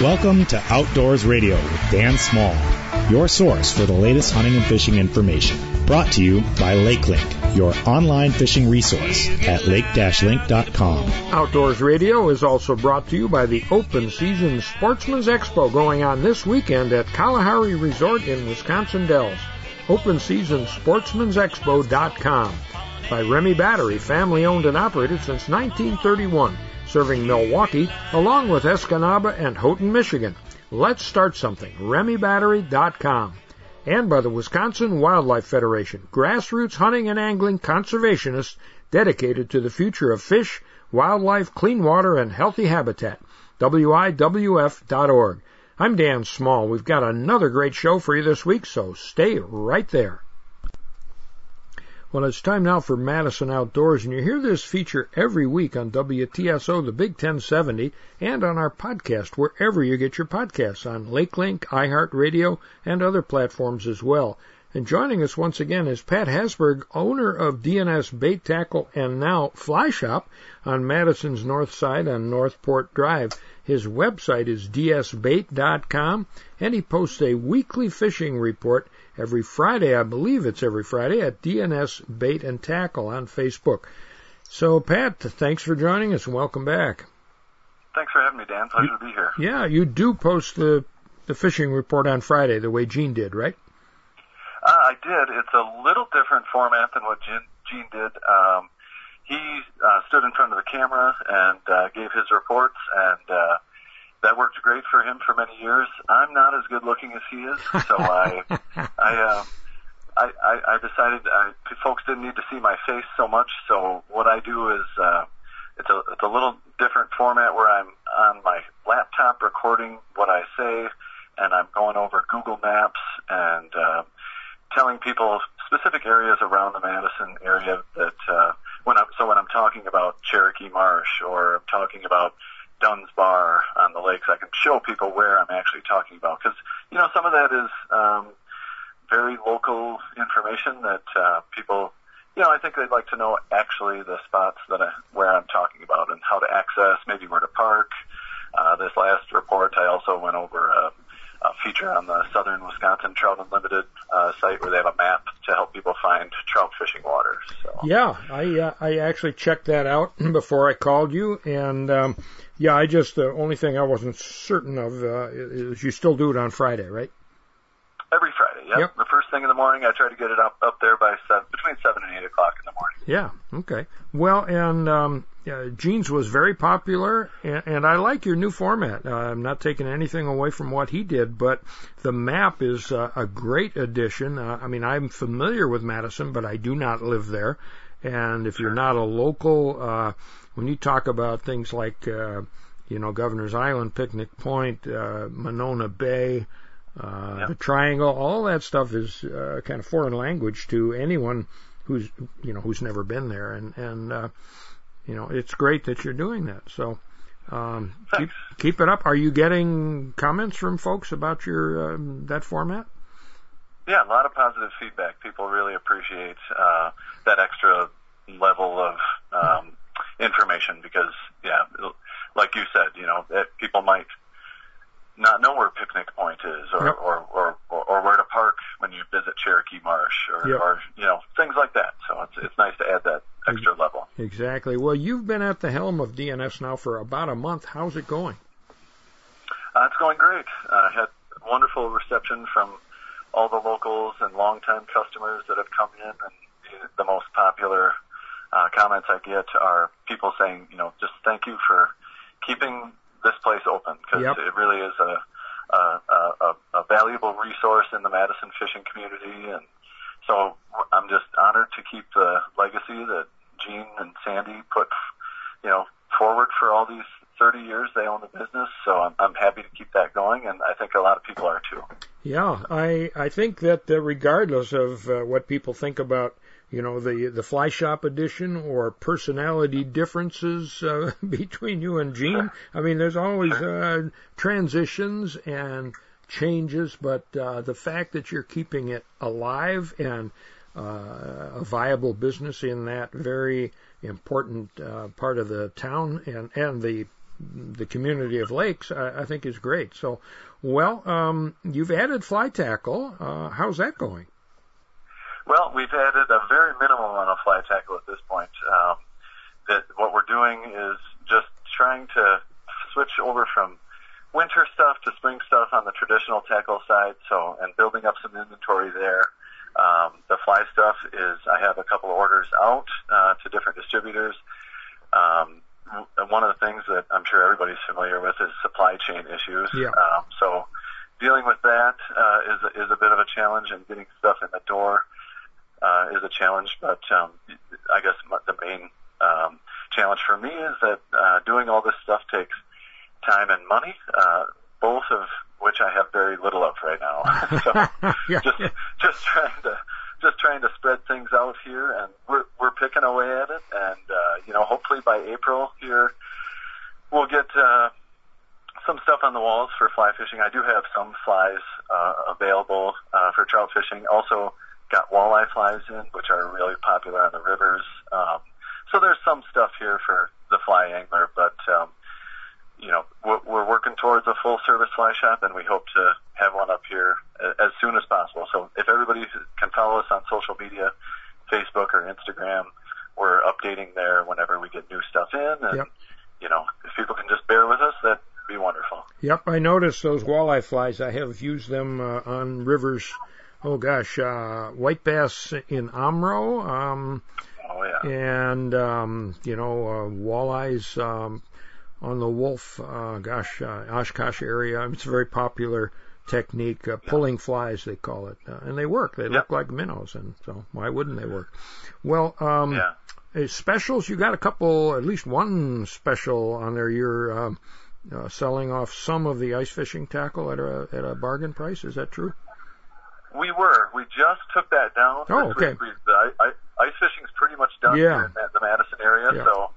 Welcome to Outdoors Radio with Dan Small, your source for the latest hunting and fishing information. Brought to you by LakeLink, your online fishing resource at lake-link.com. Outdoors Radio is also brought to you by the Open Season Sportsman's Expo going on this weekend at Kalahari Resort in Wisconsin Dells. OpenSeasonSportsman'sExpo.com by Remy Battery, family owned and operated since 1931 serving Milwaukee along with Escanaba and Houghton, Michigan. Let's start something. RemyBattery.com. And by the Wisconsin Wildlife Federation, grassroots hunting and angling conservationists dedicated to the future of fish, wildlife, clean water, and healthy habitat. WIWF.org. I'm Dan Small. We've got another great show for you this week, so stay right there. Well, it's time now for Madison Outdoors, and you hear this feature every week on WTSO, the Big 1070, and on our podcast, wherever you get your podcasts, on LakeLink, iHeartRadio, and other platforms as well. And joining us once again is Pat Hasburgh, owner of DNS Bait Tackle and now Fly Shop on Madison's North Side on Northport Drive. His website is dsbait.com, and he posts a weekly fishing report every Friday, I believe it's every Friday, at DNS Bait and Tackle on Facebook. So, Pat, thanks for joining us and welcome back. Thanks for having me, Dan. Pleasure you, to be here. Yeah, you do post the the fishing report on Friday the way Gene did, right? Uh, I did. It's a little different format than what Gene, Gene did. Um, he uh, stood in front of the camera and uh, gave his reports, and uh, that worked great for him for many years. I'm not as good looking as he is, so I, I, I, decided I, folks didn't need to see my face so much. So what I do is, uh, it's a, it's a little different format where I'm on my laptop recording what I say, and I'm going over Google Maps and uh, telling people specific areas around the Madison area that uh, when I'm so when I'm talking about Cherokee Marsh or I'm talking about Dunn's Bar on the lakes. I can show people where I'm actually talking about because you know some of that is um, very local information that uh, people. You know, I think they'd like to know actually the spots that I, where I'm talking about and how to access, maybe where to park. Uh, this last report, I also went over a, a feature on the Southern Wisconsin Trout Unlimited uh, site where they have a map to help people find trout fishing waters. So. Yeah, I uh, I actually checked that out before I called you, and um, yeah, I just the only thing I wasn't certain of uh, is you still do it on Friday, right? Every Friday, yep. yep. The first thing in the morning, I try to get it up up there by seven, between seven and eight o'clock in the morning. Yeah. Okay. Well, and um, yeah, Gene's was very popular, and, and I like your new format. Uh, I'm not taking anything away from what he did, but the map is uh, a great addition. Uh, I mean, I'm familiar with Madison, but I do not live there. And if you're not a local, uh, when you talk about things like, uh, you know, Governor's Island, Picnic Point, uh, Monona Bay, uh, yep. the Triangle, all that stuff is uh, kind of foreign language to anyone who's, you know, who's never been there. And, and, uh, you know, it's great that you're doing that. So, um, keep, keep it up. Are you getting comments from folks about your, um, that format? Yeah, a lot of positive feedback. People really appreciate, uh, that extra level of, um, information because, yeah, like you said, you know, that people might not know where Picnic Point is or, yep. or, or, or, or, where to park when you visit Cherokee Marsh or, yep. or, you know, things like that. So it's, it's nice to add that extra level. Exactly. Well, you've been at the helm of DNS now for about a month. How's it going? Uh, it's going great. I uh, had wonderful reception from all the locals and longtime customers that have come in and the most popular uh, comments I get are people saying, you know, just thank you for keeping this place open because yep. it really is a, a, a, a valuable resource in the Madison fishing community. And so I'm just honored to keep the legacy that Gene and Sandy put, you know, forward for all these 30 years they own the business, so I'm, I'm happy to keep that going, and I think a lot of people are too. Yeah, I I think that uh, regardless of uh, what people think about you know the the fly shop edition or personality differences uh, between you and Gene. I mean, there's always uh, transitions and changes, but uh, the fact that you're keeping it alive and uh, a viable business in that very important uh, part of the town and and the the community of lakes, I, I think is great. So, well, um, you've added fly tackle. Uh, how's that going? Well, we've added a very minimal amount of fly tackle at this point. Um, that what we're doing is just trying to switch over from winter stuff to spring stuff on the traditional tackle side. So, and building up some inventory there. Um, the fly stuff is I have a couple of orders out uh, to different distributors. Um, one of the things that I'm sure everybody's familiar with is supply chain issues. Yeah. Um, so dealing with that uh, is is a bit of a challenge, and getting stuff in the door uh, is a challenge. But um, I guess the main um, challenge for me is that uh, doing all this stuff takes time and money, uh, both of which I have very little of right now. so yeah. just just trying to just trying to spread things out here, and we're we're picking away at it, and uh, you know, hopefully by April here, we'll get uh, some stuff on the walls for fly fishing. I do have some flies uh, available uh, for trout fishing. Also, got walleye flies in, which are really popular on the rivers. Um, so there's some stuff here for the fly angler, but um, you know, we're, we're working towards a full service fly shop, and we hope to have one up here as soon as possible. So if everybody can follow us on social media, Facebook or Instagram, we're updating there whenever we get new stuff in. And, Yep. you know, if people can just bear with us, that'd be wonderful. Yep, I noticed those walleye flies. I have used them uh, on rivers. Oh gosh, uh, white bass in Omro. um, Oh, yeah. and um, you know uh, walleyes um, on the Wolf. Uh, gosh, uh, Oshkosh area. It's a very popular technique, uh, pulling flies they call it, uh, and they work. They look like minnows, and so why wouldn't they work? Well, um, Yeah. uh, specials. You got a couple, at least one special on there. You're um, uh, selling off some of the ice fishing tackle at a at a bargain price. Is that true? We were. We just took that down. Oh, okay. We, the I, I, ice fishing's pretty much done Yeah. here in the Madison area, Yeah. so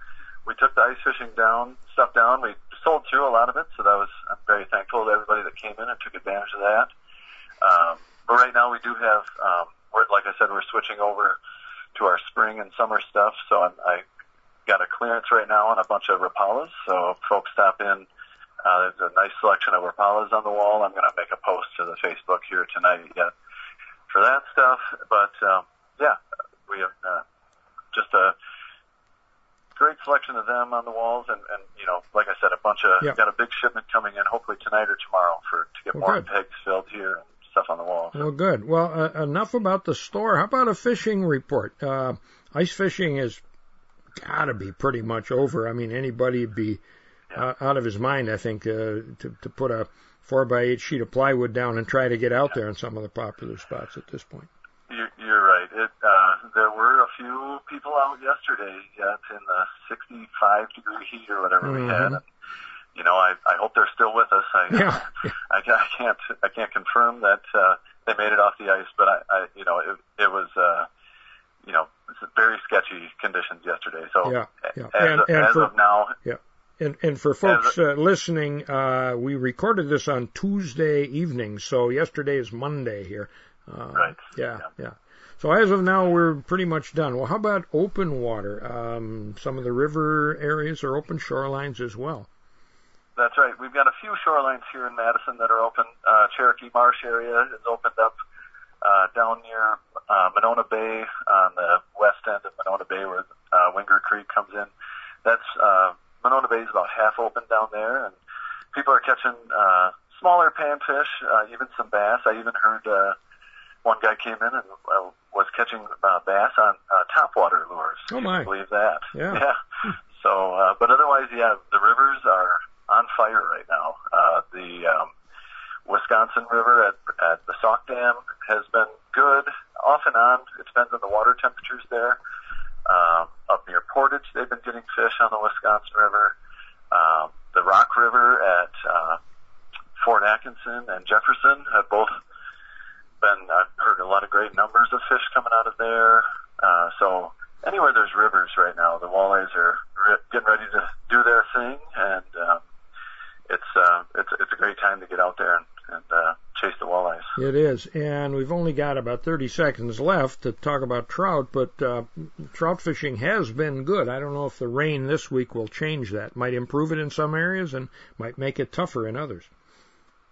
we took the ice fishing down, stuff down. We sold through a lot of it, so that was I'm very thankful to everybody that came in and took advantage of that. Um, but right now we do have, um, we're, like I said, we're switching over to our spring and summer stuff. So I'm, I got a clearance right now on a bunch of Rapalas. So if folks stop in. Uh, there's a nice selection of Rapalas on the wall. I'm going to make a post to the Facebook here tonight yet for that stuff. But um, yeah, we have uh, just a great selection of them on the walls, and, and you know, like I said, a bunch of Yeah. got a big shipment coming in, hopefully tonight or tomorrow, for to get Well, more good. pegs filled here and stuff on the walls. Well, good. Well, uh, enough about the store. How about a fishing report? Uh, ice fishing has got to be pretty much over. I mean, anybody'd be uh, out of his mind, I think, uh, to to put a four by eight sheet of plywood down and try to get out there in some of the popular spots at this point. You're, you're right. It, uh, there were a few people out yesterday yet in the 65 degree heat or whatever we had. Mhm. And, you know, I, I hope they're still with us. I, Yeah. I, I can't, I can't confirm that, uh, they made it off the ice, but I, I you know, it, it was, uh, you know, very sketchy conditions yesterday. So Yeah, yeah. as, And- of, and as for- of now, And and for folks uh, listening, uh, we recorded this on Tuesday evening, so yesterday is Monday here. Uh, Right. Yeah, yeah. So as of now, we're pretty much done. Well, how about open water? Um, some of the river areas are open shorelines as well. That's right. We've got a few shorelines here in Madison that are open. Uh, Cherokee Marsh area is opened up uh, down near uh, Monona Bay on the west end of Monona Bay where uh, Wingra Creek comes in. That's uh, Monona Bay is about half open down there, and people are catching uh, smaller panfish, uh, even some bass. I even heard uh, one guy came in and uh, was catching uh, bass on uh, topwater lures. Oh, you my. can believe that? Yeah. Yeah. So, uh, but otherwise, yeah, the rivers are on fire right now. Uh, the um, Wisconsin River at, at the Sauk Dam has been good, off and on. It depends on the water temperatures there. Um, up near Portage, they've been getting fish on the Wisconsin River. Um, the Rock River at uh, Fort Atkinson and Jefferson have both been. I've heard a lot of great numbers of fish coming out of there. Uh, so anywhere there's rivers right now, the walleyes are re- getting ready to do their thing, and um, it's uh, it's it's a great time to get out there and, and uh, chase the walleyes. It is, and we've only got about 30 seconds left to talk about trout, but uh, trout fishing has been good. I don't know if the rain this week will change that. Might improve it in some areas and might make it tougher in others.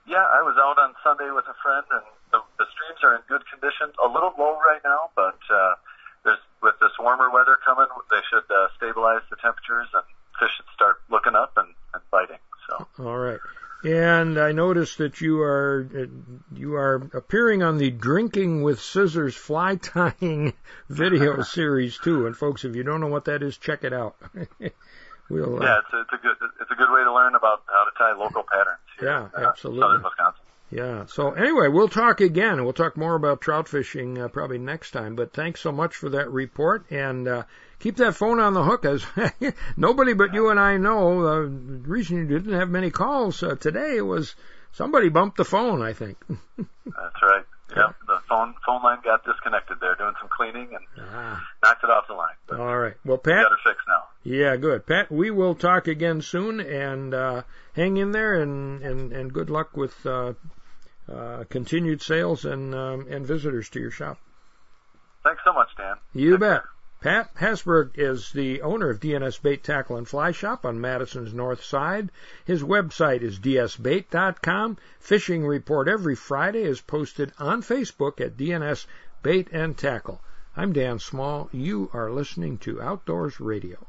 Yeah, I was out on Sunday with a friend, and the, the streams are in good condition. A little low right now, but uh, there's with this warmer weather coming, they should uh, stabilize the temperatures, and fish should start looking up and, and biting. So. All right. And I noticed that you are you are appearing on the Drinking with Scissors fly tying video series too. And folks, if you don't know what that is, check it out. we'll, uh, yeah, it's a, it's a good it's a good way to learn about how to tie local patterns. Here yeah, uh, absolutely. Southern Wisconsin. Yeah. So anyway, we'll talk again. And we'll talk more about trout fishing uh, probably next time. But thanks so much for that report, and uh, keep that phone on the hook. As nobody but you and I know, uh, the reason you didn't have many calls uh, today was somebody bumped the phone. I think. That's right. Yep, the phone phone line got disconnected there, doing some cleaning and ah. knocked it off the line. But All right. Well, Pat. Got it fixed now. Yeah, good. Pat, we will talk again soon, and uh, hang in there, and and and good luck with uh, uh, continued sales and um, and visitors to your shop. Thanks so much, Dan. You Take bet. Care. Pat Hasburgh is the owner of DNS Bait Tackle and Fly Shop on Madison's North Side. His website is dsbait.com. Fishing report every Friday is posted on Facebook at DNS Bait and Tackle. I'm Dan Small. You are listening to Outdoors Radio.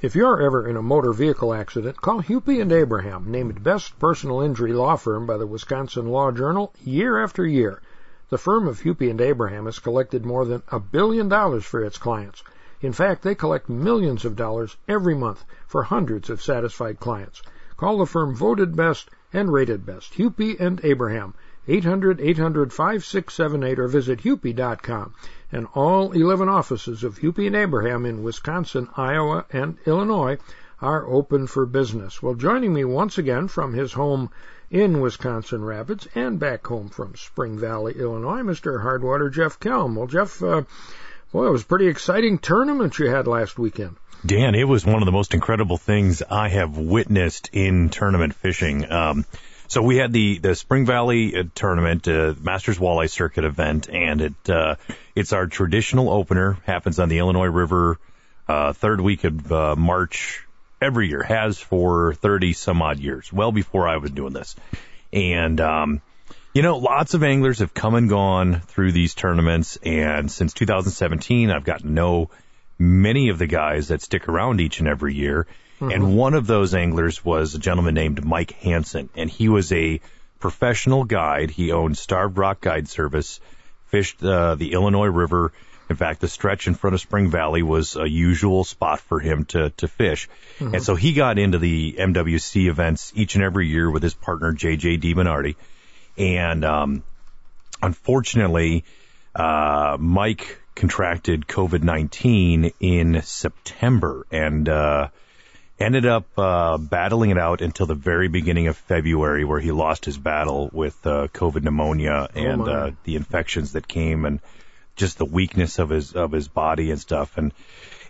If you're ever in a motor vehicle accident, call Hupy and Abraham, named best personal injury law firm by the Wisconsin Law Journal year after year. The firm of Hupy and Abraham has collected more than a billion dollars for its clients. In fact, they collect millions of dollars every month for hundreds of satisfied clients. Call the firm voted best and rated best. Hupy and Abraham, 800-800-5678 or visit hupy.com. And all 11 offices of Hupy and Abraham in Wisconsin, Iowa, and Illinois are open for business. Well, joining me once again from his home in Wisconsin Rapids and back home from Spring Valley, Illinois, Mr. Hardwater Jeff Kelm. Well, Jeff, uh, boy, it was a pretty exciting tournament you had last weekend. Dan, it was one of the most incredible things I have witnessed in tournament fishing. Um, so we had the the Spring Valley uh, tournament, uh, Masters Walleye Circuit event, and it uh, it's our traditional opener. Happens on the Illinois River, uh, third week of uh, March every year, has for 30 some odd years, well before I was doing this. And, um, you know, lots of anglers have come and gone through these tournaments. And since 2017, I've gotten to know many of the guys that stick around each and every year. Mm-hmm. And one of those anglers was a gentleman named Mike Hansen. And he was a professional guide. He owned Starved Rock Guide Service, fished uh, the Illinois River in fact, the stretch in front of Spring Valley was a usual spot for him to, to fish. Mm-hmm. And so he got into the MWC events each and every year with his partner, JJ Debernardi. And, um, unfortunately, uh, Mike contracted COVID-19 in September and, uh, ended up, uh, battling it out until the very beginning of February where he lost his battle with, uh, COVID pneumonia oh, and, uh, the infections that came and, just the weakness of his of his body and stuff and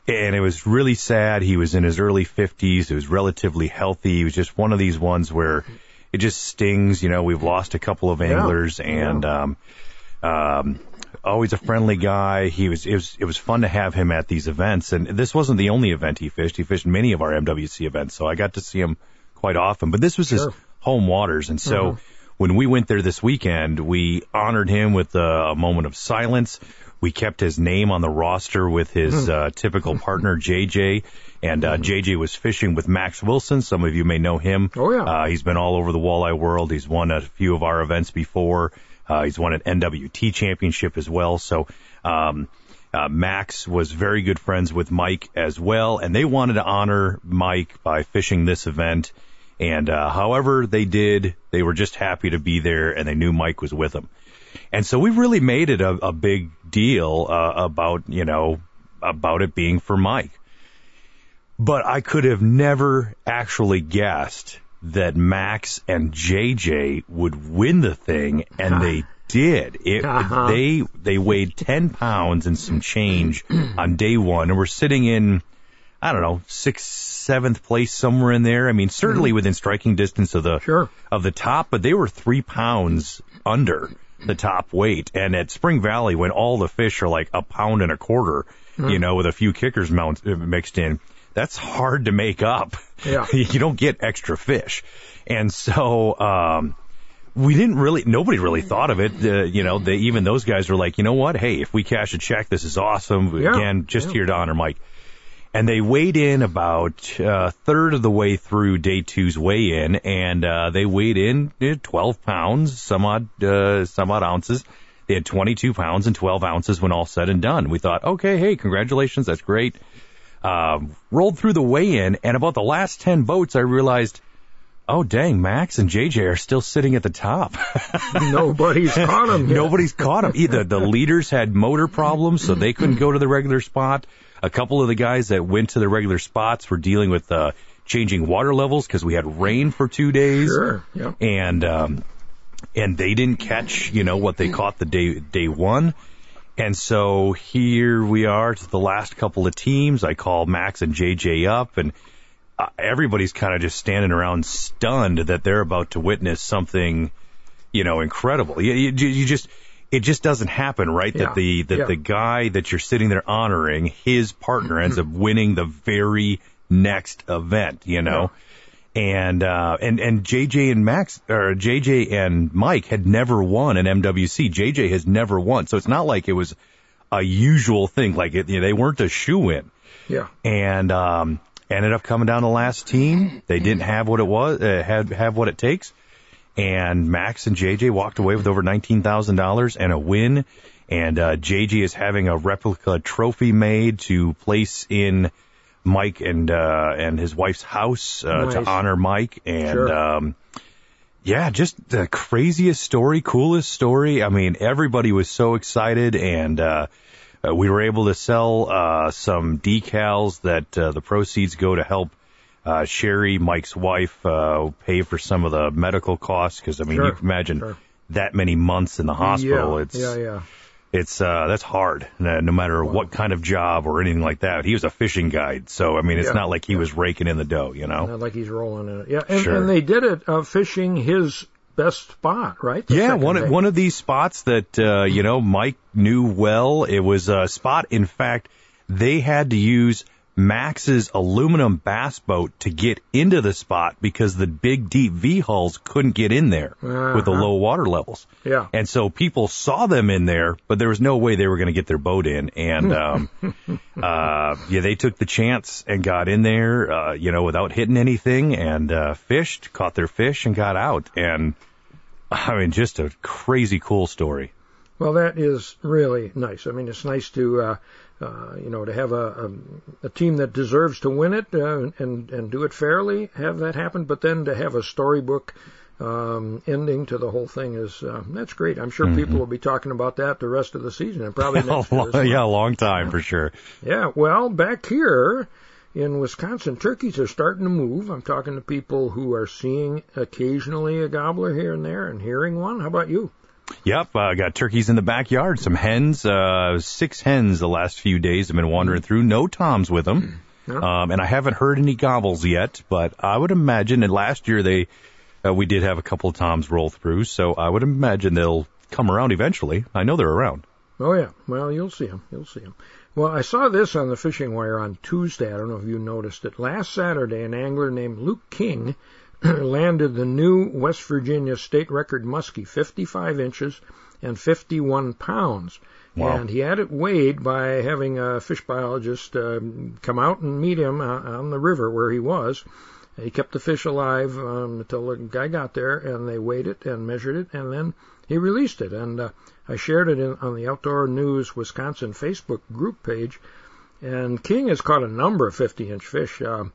and it was really sad. He was in his early 50s. He was relatively healthy. He was just one of these ones where it just stings. You know, we've lost a couple of anglers, yeah. and yeah. um, um, always a friendly guy. He was it was it was fun to have him at these events. And this wasn't the only event he fished. He fished many of our MWC events, so I got to see him quite often. But this was sure. his home waters, and so. Mm-hmm when we went there this weekend, we honored him with a, a moment of silence. We kept his name on the roster with his hmm. uh, typical partner JJ, and uh, JJ hmm. was fishing with Max Wilson. Some of you may know him. Oh yeah, uh, he's been all over the walleye world. He's won a few of our events before. Uh, he's won an NWT championship as well. So. Um, uh, Max was very good friends with Mike as well, and they wanted to honor Mike by fishing this event. And uh, however they did, they were just happy to be there, and they knew Mike was with them. And so we really made it a, a big deal uh, about you know about it being for Mike. But I could have never actually guessed that Max and JJ would win the thing, and they did. It, uh-huh. They they weighed ten pounds and some change on day one, and we're sitting in I don't know, sixth, seventh place somewhere in there. I mean, certainly within striking distance of the Sure. of the top, but they were three pounds under the top weight. And at Spring Valley, when all the fish are like a pound and a quarter, you know, with a few kickers mount, uh, mixed in, that's hard to make up. Yeah. you don't get extra fish. And so, um, we didn't really, nobody really thought of it. Uh, you know, they, even those guys were like, you know what? Hey, if we cash a check, this is awesome. Yeah, Again, just yeah. here to honor Mike. And they weighed in about a third of the way through day two's weigh in, and uh, they weighed in eh, 12 pounds, some odd, uh, some odd ounces. They had 22 pounds and 12 ounces when all said and done. We thought, okay, hey, congratulations, that's great. Um, rolled through the weigh in, and about the last 10 boats, I realized, oh, dang, Max and JJ are still sitting at the top. Nobody's caught yet. Nobody's caught them. Either the leaders had motor problems, so they couldn't go to the regular spot. A couple of the guys that went to the regular spots were dealing with uh, changing water levels because we had rain for two days, Sure. Yeah. and um, and they didn't catch, you know, what they caught the day day one. And so here we are to the last couple of teams. I call Max and JJ up, and uh, everybody's kind of just standing around stunned that they're about to witness something, you know, incredible. You, you, you just, it just doesn't happen, right? Yeah. That the that Yeah. the guy that you're sitting there honoring, his partner ends up winning the very next event, you know. And uh, and and JJ and Max or JJ and Mike had never won an MWC. JJ has never won, so it's not like it was a usual thing. Like it, you know, they weren't a shoe in Yeah. and um, ended up coming down the last team. They didn't have what it was, uh, had have what it takes, and Max and JJ walked away with over nineteen thousand dollars and a win. And uh, JJ is having a replica trophy made to place in Mike and uh, and his wife's house uh, Nice. to honor Mike. And Sure. um, yeah, just the craziest story, coolest story. I mean, everybody was so excited, and uh, uh, we were able to sell uh, some decals that uh, the proceeds go to help uh, Sherry, Mike's wife, uh, pay for some of the medical costs. Because I mean, Sure, you can imagine sure. that many months in the hospital. Yeah. It's yeah. Yeah. it's uh that's hard no, no matter what kind of job or anything like that he was a fishing guide so i mean it's Yeah. not like he was raking in the dough you know Not like he's rolling in it. Yeah. And, Sure. and they did it uh, fishing his best spot, right? The yeah one day. one of these spots that uh you know mike knew well it was a spot in fact they had to use max's aluminum bass boat to get into the spot because the big deep v hulls couldn't get in there with the Uh-huh. low water levels Yeah. And so people saw them in there, but there was no way they were going to get their boat in. And, um, uh, yeah, they took the chance and got in there, uh, you know, without hitting anything and, uh, fished, caught their fish and got out. And I mean, just a crazy cool story. Well, that is really nice. I mean, it's nice to, uh, uh, you know, to have a, a, a team that deserves to win it uh, and and do it fairly, have that happen. But then to have a storybook um, ending to the whole thing is uh, that's great. I'm sure people will be talking about that the rest of the season and probably next year. well. yeah, a long time for sure. Yeah, well, back here in Wisconsin, turkeys are starting to move. I'm talking to people who are seeing occasionally a gobbler here and there and hearing one. How about you? Yep, uh, got turkeys in the backyard, some hens, uh, six hens the last few days have been wandering through. No toms with them. Yeah. Um, and I haven't heard any gobbles yet, but I would imagine that last year they, uh, we did have a couple of toms roll through, so I would imagine they'll come around eventually. I know they're around. Oh yeah, well you'll see them. You'll see them. Well, I saw this on the fishing wire on Tuesday. I don't know if you noticed it. Last Saturday, an angler named Luke King landed the new West Virginia state record muskie, 55 inches and 51 pounds. Wow. And he had it weighed by having a fish biologist um, come out and meet him uh, on the river where he was. He kept the fish alive um, until the guy got there, and they weighed it and measured it, and then he released it. And uh, I shared it in, on the Outdoor News Wisconsin Facebook group page. And King has caught a number of 50-inch fish. Um,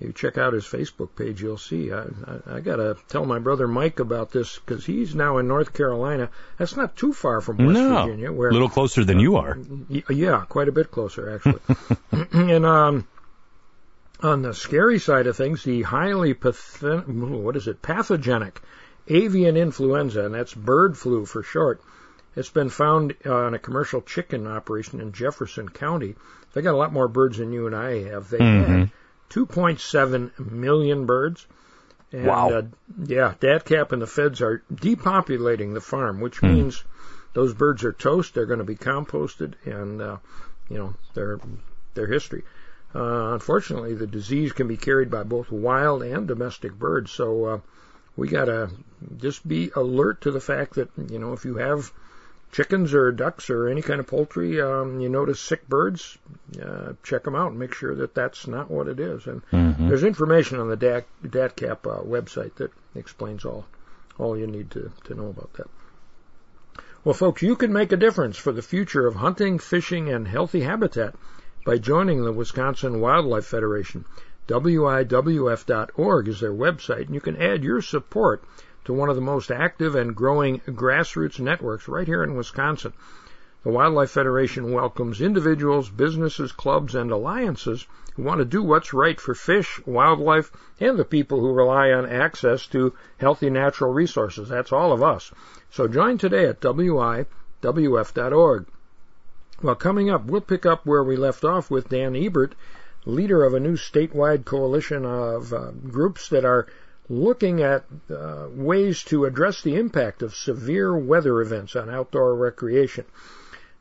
you check out his Facebook page, you'll see. I, I, I got to tell my brother Mike about this because he's now in North Carolina. That's not too far from West no, Virginia, where a little closer than you are. Yeah, quite a bit closer actually. and um, on the scary side of things, the highly pathen- what is it pathogenic avian influenza, and that's bird flu for short, It's been found on a commercial chicken operation in Jefferson County. They got a lot more birds than you and I have. They Mhm. had 2.7 million birds. And, Wow. Uh, yeah, DATCAP and the feds are depopulating the farm, which Hmm. means those birds are toast. They're going to be composted, and uh, you know they're they're history. Uh, unfortunately, the disease can be carried by both wild and domestic birds. So uh, we gotta just be alert to the fact that you know if you have chickens or ducks or any kind of poultry, um, you notice sick birds, uh, check them out and make sure that that's not what it is. And Mhm. there's information on the DAT, DATCAP uh, website that explains all all you need to, to know about that. Well, folks, you can make a difference for the future of hunting, fishing, and healthy habitat by joining the Wisconsin Wildlife Federation. WIWF.org is their website, and you can add your support to one of the most active and growing grassroots networks right here in Wisconsin. The Wildlife Federation welcomes individuals, businesses, clubs, and alliances who want to do what's right for fish, wildlife, and the people who rely on access to healthy natural resources. That's all of us. So join today at WIWF.org. Well, coming up, we'll pick up where we left off with Dan Ebert, leader of a new statewide coalition of uh, groups that are looking at uh, ways to address the impact of severe weather events on outdoor recreation.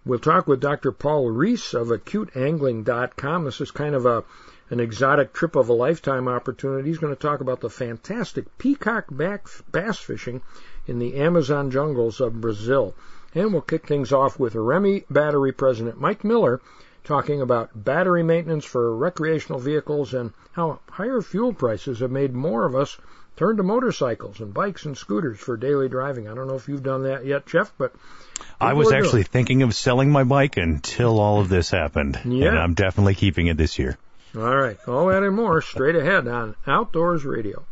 We'll talk with Dr. Paul Reiss of AcuteAngling.com. This is kind of a an exotic trip of a lifetime opportunity. He's going to talk about the fantastic peacock bass fishing in the Amazon jungles of Brazil. And we'll kick things off with Remy Battery President Mike Moeller talking about battery maintenance for recreational vehicles and how higher fuel prices have made more of us turn to motorcycles and bikes and scooters for daily driving. I don't know if you've done that yet, Jeff, but I was actually doing thinking of selling my bike until all of this happened. Yeah. And I'm definitely keeping it this year. All right, all that and more straight ahead on Outdoors Radio.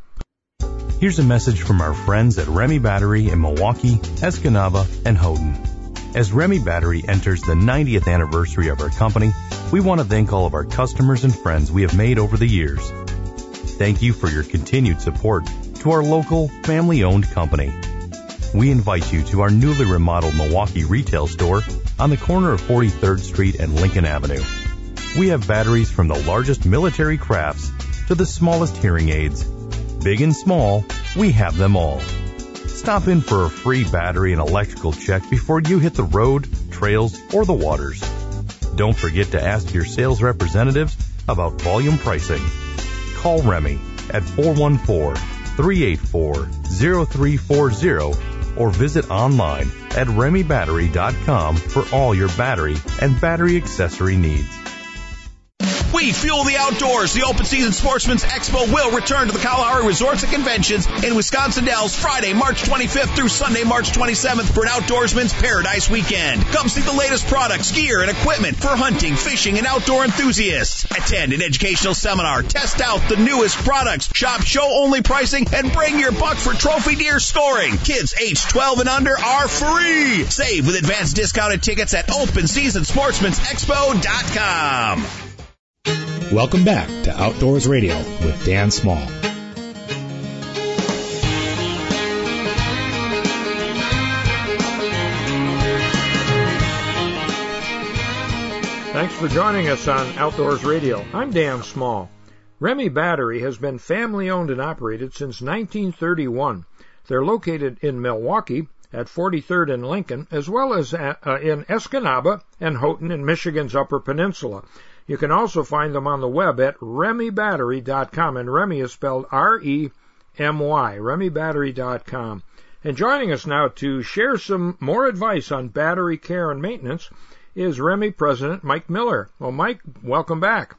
Here's a message from our friends at Remy Battery in Milwaukee, Escanaba, and Houghton. As Remy Battery enters the 90th anniversary of our company, we want to thank all of our customers and friends we have made over the years. Thank you for your continued support to our local, family owned company. We invite you to our newly remodeled Milwaukee retail store on the corner of 43rd Street and Lincoln Avenue. We have batteries from the largest military crafts to the smallest hearing aids. Big and small, we have them all. Stop in for a free battery and electrical check before you hit the road, trails, or the waters. Don't forget to ask your sales representatives about volume pricing. Call Remy at 414-384-0340 or visit online at remybattery.com for all your battery and battery accessory needs. We fuel the outdoors. The Open Season Sportsman's Expo will return to the Kalahari Resorts and Conventions in Wisconsin Dells Friday, March 25th through Sunday, March 27th for an outdoorsman's paradise weekend. Come see the latest products, gear, and equipment for hunting, fishing, and outdoor enthusiasts. Attend an educational seminar, test out the newest products, shop show only pricing, and bring your buck for trophy deer scoring. Kids age 12 and under are free. Save with advanced discounted tickets at OpenSeasonSportsman'sExpo.com. Welcome back to Outdoors Radio with Dan Small. Thanks for joining us on Outdoors Radio. I'm Dan Small. Remy Battery has been family owned and operated since 1931. They're located in Milwaukee at 43rd and Lincoln, as well as uh, in Escanaba and Houghton in Michigan's Upper Peninsula. You can also find them on the web at remybattery.com, and Remy is spelled R-E-M-Y, remybattery.com. And joining us now to share some more advice on battery care and maintenance is Remy President Mike Moeller. Well, Mike, welcome back.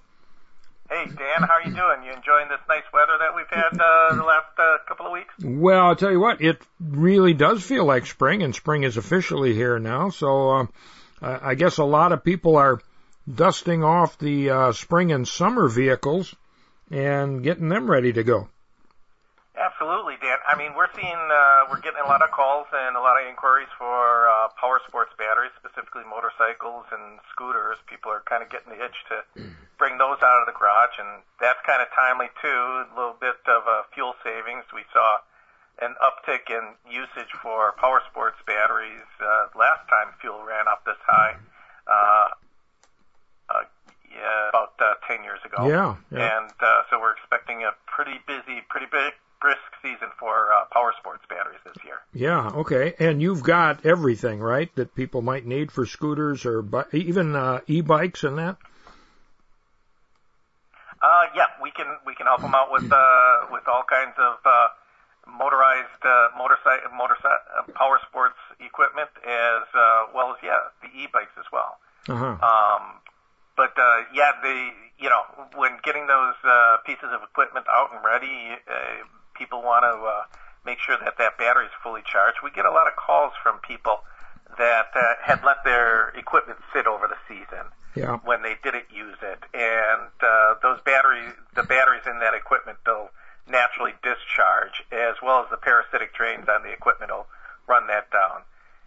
Hey Dan, how are you doing? You enjoying this nice weather that we've had uh, the last uh, couple of weeks? Well, I'll tell you what, it really does feel like spring, and spring is officially here now. So uh, I guess a lot of people are dusting off the uh, spring and summer vehicles and getting them ready to go. Absolutely, Dan. I mean, we're seeing uh, we're getting a lot of calls and a lot of inquiries for uh, power sports batteries, specifically motorcycles and scooters. People are kind of getting the itch to bring those out of the garage, and that's kind of timely too. A little bit of uh, fuel savings. We saw an uptick in usage for power sports batteries. Uh, last time fuel ran up this high, uh, uh, yeah, about uh, 10 years ago. Yeah, yeah. And uh, so we're expecting a pretty busy, pretty big, brisk season for uh, power sports batteries this year. Yeah, okay. And you've got everything, right, that people might need for scooters or bi- even uh, e-bikes and that? Uh, yeah, we can we can help them out with uh, with all kinds of uh, motorized uh, motorcycle motorcycle uh, power sports equipment as uh, well as yeah the e-bikes as well. Uh-huh. Um, but uh, yeah, the you know when getting those uh, pieces of equipment out and ready, uh, people want to uh, make sure that that battery is fully charged. We get a lot of calls from people that uh, had let their equipment sit over the season Yeah. when they didn't use it, and uh, those batteries, the batteries in that equipment, they'll naturally discharge, as well as the parasitic drains on the equipment will run that down.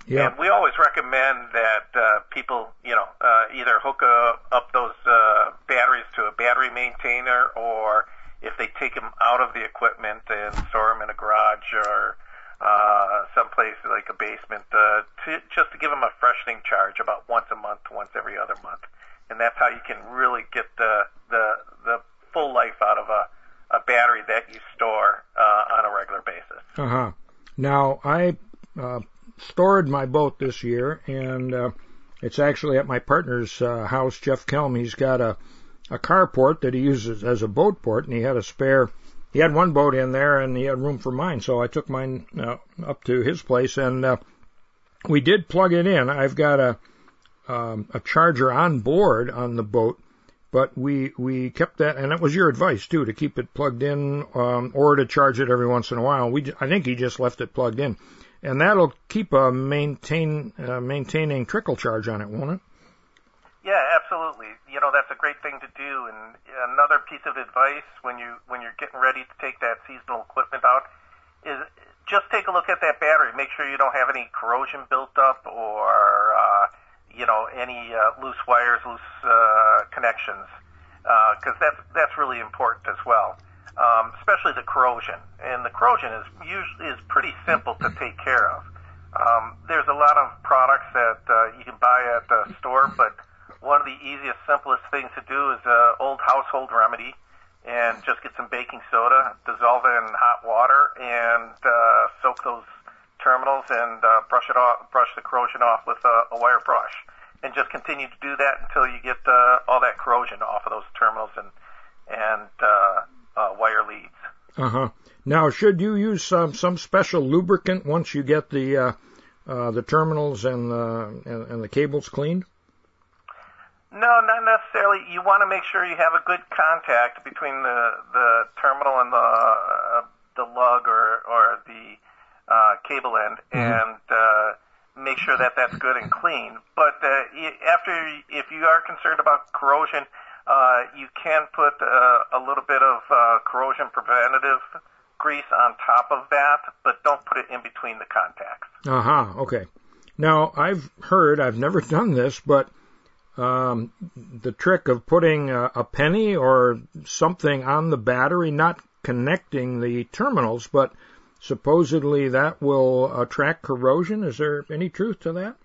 Yeah. And we always recommend that uh, people, you know, uh, either hook uh, up those uh, batteries to a battery maintainer, or if they take them out of the equipment and store them in a garage or uh, someplace like a basement, uh, to, just to give them a freshening charge about once a month, once every other month, and that's how you can really get the the the full life out of a a battery that you store uh, on a regular basis. Uh huh. Now I uh, stored my boat this year, and uh, it's actually at my partner's uh, house, Jeff Kelm. He's got a a carport that he uses as a boat port, and he had a spare. He had one boat in there, and he had room for mine, so I took mine uh, up to his place, and uh, we did plug it in. I've got a um, a charger on board on the boat, but we we kept that, and that was your advice too, to keep it plugged in um, or to charge it every once in a while. We I think he just left it plugged in, and that'll keep a maintain uh, maintaining trickle charge on it, won't it? Yeah, absolutely. You know, that's a great thing to do. And another piece of advice when you when you're getting ready to take that seasonal equipment out is just take a look at that battery. Make sure you don't have any corrosion built up or uh, you know any uh, loose wires, loose uh, connections, because that's that's really important as well. Um, especially the corrosion, and the corrosion is usually is pretty simple to take care of. Um, there's a lot of products that uh, you can buy at the store, but one of the easiest, simplest things to do is an old household remedy, and just get some baking soda, dissolve it in hot water, and uh, soak those terminals and uh, brush it off, brush the corrosion off with a, a wire brush, and just continue to do that until you get uh, all that corrosion off of those terminals and and uh, uh, wire leads. Uh huh. Now, should you use some some special lubricant once you get the uh, uh, the terminals and the and, and the cables cleaned? No, not necessarily. You want to make sure you have a good contact between the the terminal and the uh, the lug or or the uh, cable end, and uh, make sure that that's good and clean. But uh, after, if you are concerned about corrosion, uh, you can put uh, a little bit of uh, corrosion preventative grease on top of that, but don't put it in between the contacts. Uh huh. Okay. Now I've heard, I've never done this, but um, the trick of putting a, a penny or something on the battery, not connecting the terminals, but supposedly that will attract corrosion. Is there any truth to that?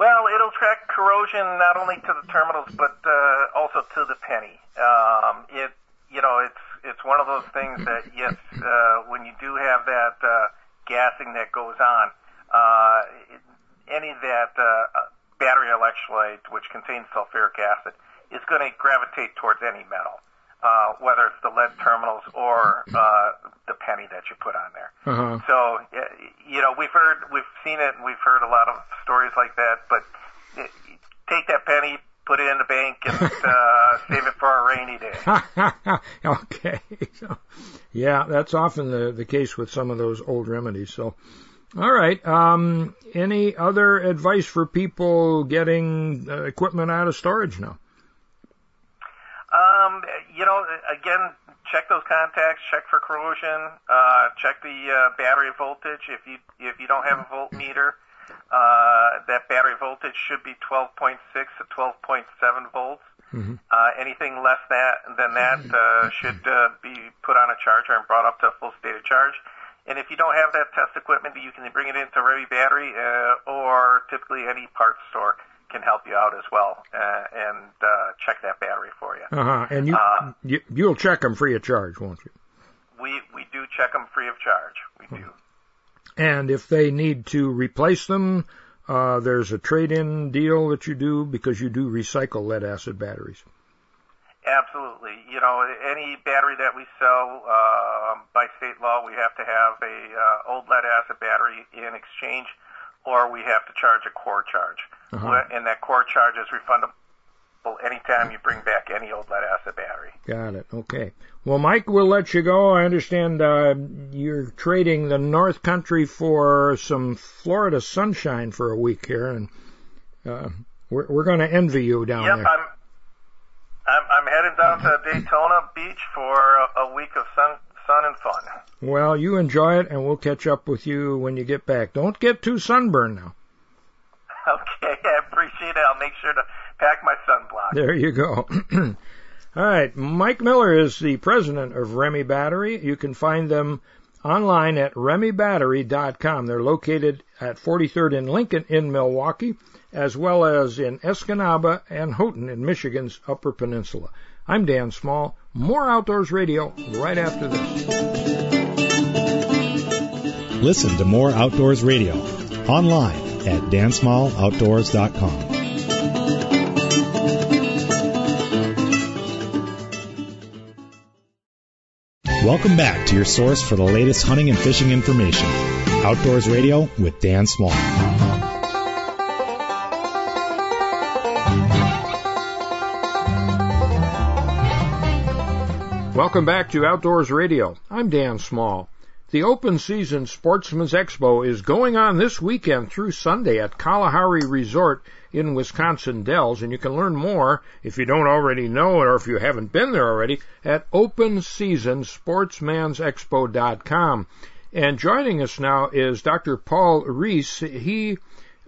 Well, it'll track corrosion not only to the terminals but uh, also to the penny. Um, it, you know, it's it's one of those things that yes, uh, when you do have that uh, gassing that goes on, uh, any of that uh, battery electrolyte which contains sulfuric acid is going to gravitate towards any metal, uh, whether it's the lead terminals or uh, the penny that you put on there. Uh-huh. So, you know, we've heard, we've seen it, and we've heard a lot of stories like that. But take that penny, put it in the bank, and uh, save it for a rainy day. okay. So, yeah, that's often the, the case with some of those old remedies. So, all right. Um, any other advice for people getting uh, equipment out of storage now? Um, you know, again, check those contacts, check for corrosion, uh, check the uh, battery voltage. If you if you don't have a voltmeter, uh, that battery voltage should be 12.6 to 12.7 volts. Mm-hmm. Uh, anything less that than that uh, should uh, be put on a charger and brought up to full state of charge. And if you don't have that test equipment, you can bring it into Remy Battery uh, or typically any parts store can help you out as well uh, and uh, check that battery for you. Uh-huh. And you, uh, you you'll check them free of charge, won't you? We we do check them free of charge. We do. And if they need to replace them, uh, there's a trade-in deal that you do because you do recycle lead acid batteries. Absolutely. You know, any battery that we sell uh, by state law, we have to have a uh, old lead acid battery in exchange, or we have to charge a core charge, uh-huh. and that core charge is refundable anytime you bring back any old lead acid battery. Got it. Okay. Well, Mike, we'll let you go. I understand uh, you're trading the North Country for some Florida sunshine for a week here, and uh, we're, we're going to envy you down yep, there. I'm, I'm, I'm heading down to Daytona Beach for a, a week of sun, sun and fun. Well, you enjoy it, and we'll catch up with you when you get back. Don't get too sunburned now. Okay, I appreciate it. I'll make sure to pack my sunblock. There you go. All right, Mike Moeller is the president of Remy Battery. You can find them online at remybattery.com. They're located at 43rd and Lincoln in Milwaukee, as well as in Escanaba and Houghton in Michigan's Upper Peninsula. I'm Dan Small. More Outdoors Radio right after this. Listen to more Outdoors Radio online at dansmalloutdoors.com. Welcome back to your source for the latest hunting and fishing information. Outdoors Radio with Dan Small. Welcome back to Outdoors Radio. I'm Dan Small. The open season Sportsman's Expo is going on this weekend through Sunday at Kalahari Resort in Wisconsin Dells, and you can learn more if you don't already know it or if you haven't been there already at openseasonsportsmansexpo.com. And joining us now is Dr. Paul Reiss. He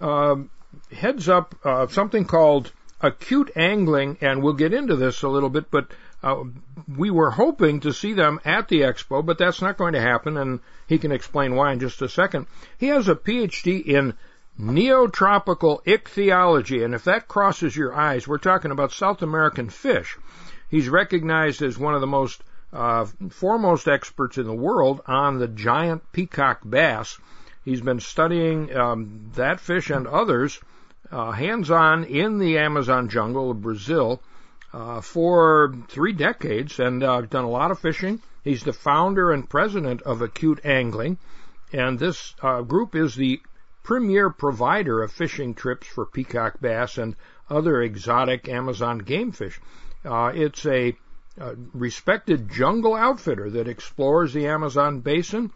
uh, heads up uh, something called acute angling, and we'll get into this a little bit, but uh, we were hoping to see them at the expo, but that's not going to happen, and he can explain why in just a second. He has a PhD in neotropical ichthyology, and if that crosses your eyes, we're talking about South American fish. He's recognized as one of the most uh, foremost experts in the world on the giant peacock bass. He's been studying um, that fish and others uh, hands-on in the Amazon jungle of Brazil uh, for three decades and uh, done a lot of fishing. He's the founder and president of Acute Angling, and this uh, group is the premier provider of fishing trips for peacock bass and other exotic Amazon game fish. Uh, it's a, a respected jungle outfitter that explores the Amazon basin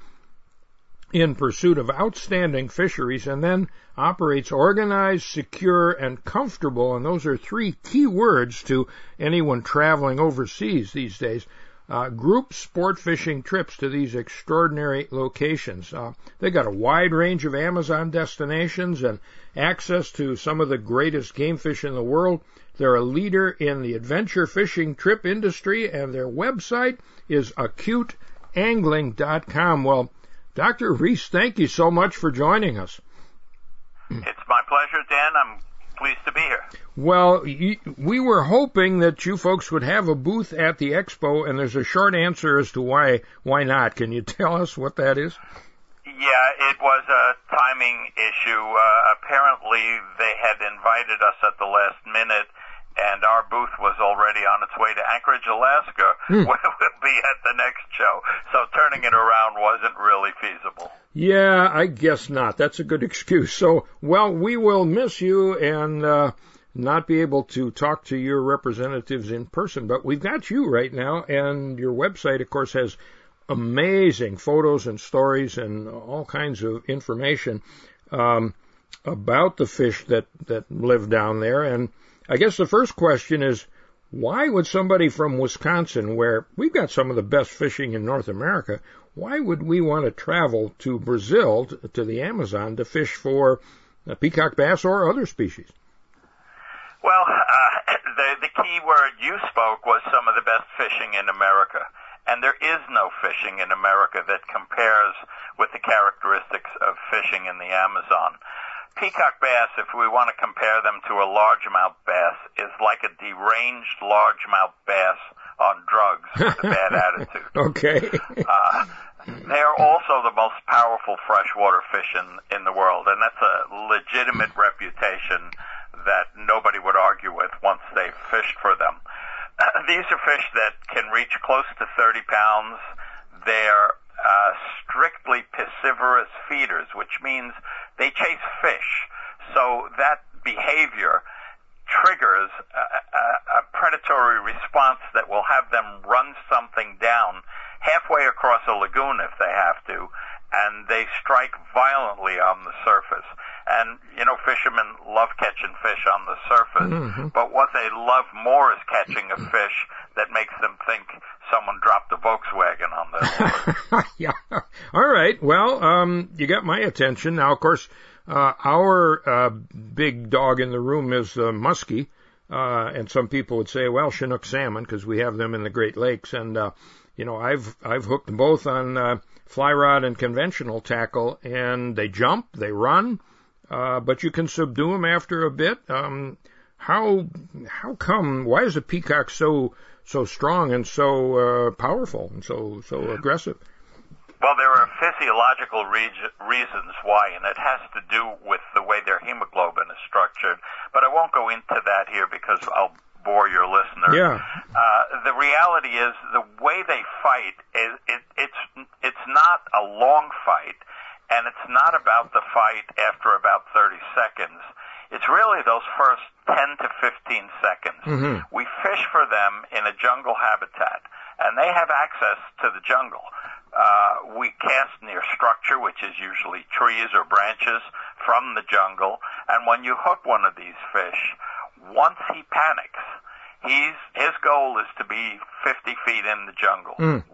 in pursuit of outstanding fisheries and then operates organized, secure, and comfortable. And those are three key words to anyone traveling overseas these days. Uh, group sport fishing trips to these extraordinary locations. Uh, they got a wide range of Amazon destinations and access to some of the greatest game fish in the world. They're a leader in the adventure fishing trip industry, and their website is acuteangling.com. Well, Dr. Reiss, thank you so much for joining us. It's my pleasure, Dan. I'm pleased to be here. Well, we were hoping that you folks would have a booth at the expo, and there's a short answer as to why why not. Can you tell us what that is? Yeah, it was a timing issue. Uh, apparently, they had invited us at the last minute and our booth was already on its way to Anchorage, Alaska, hmm. where we'll be at the next show. So turning it around wasn't really feasible. Yeah, I guess not. That's a good excuse. So, well, we will miss you and uh, not be able to talk to your representatives in person, but we've got you right now, and your website, of course, has amazing photos and stories and all kinds of information um, about the fish that that live down there and I guess the first question is why would somebody from Wisconsin, where we've got some of the best fishing in North America, why would we want to travel to Brazil, to the Amazon, to fish for peacock bass or other species? Well, uh, the, the key word you spoke was some of the best fishing in America. and there is no fishing in America that compares with the characteristics of fishing in the Amazon. Peacock bass, if we want to compare them to a largemouth bass, is like a deranged largemouth bass on drugs with a bad attitude. Okay. Uh, they are also the most powerful freshwater fish in, in the world, and that's a legitimate reputation that nobody would argue with once they've fished for them. these are fish that can reach close to 30 pounds. They're uh, strictly piscivorous feeders, which means they chase fish. So that behavior triggers a, a, a predatory response that will have them run something down halfway across a lagoon if they have to, and they strike violently on the surface. And, you know, fishermen love catching fish on the surface, Mhm. but what they love more is catching a fish that makes them think someone dropped a Volkswagen on their yeah. All right. Well, um, you got my attention. Now, of course, uh, our uh, big dog in the room is uh, muskie, uh, and some people would say, well, Chinook salmon, because we have them in the Great Lakes, and uh, you know, I've I've hooked both on uh, fly rod and conventional tackle, and they jump, they run, uh, but you can subdue them after a bit. Um, how how come? Why is a peacock so so strong and so uh, powerful and so so aggressive? Well, there are physiological re- reasons why, and it has to do with the way their hemoglobin is structured. But I won't go into that here because I'll bore your listener. Yeah. Uh, the reality is the way they fight is it, it's it's not a long fight, and it's not about the fight after about 30 seconds. It's really those first 10 to 15 seconds. Mhm. We fish for them in a jungle habitat, and they have access to the jungle. Uh, we cast near structure, which is usually trees or branches from the jungle, and when you hook one of these fish, once he panics, he's his goal is to be 50 feet in the jungle, Mm.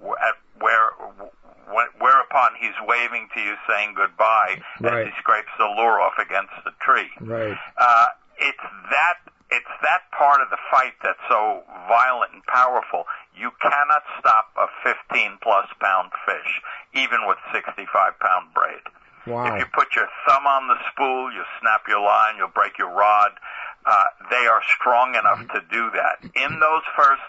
where wh- whereupon he's waving to you, saying goodbye Right. as he scrapes the lure off against the tree. Right. Uh, it's that it's that part of the fight that's so violent and powerful. You cannot stop a 15 plus pound fish, even with 65 pound braid. Wow. If you put your thumb on the spool, you snap your line, you'll break your rod. Uh, they are strong enough to do that in those first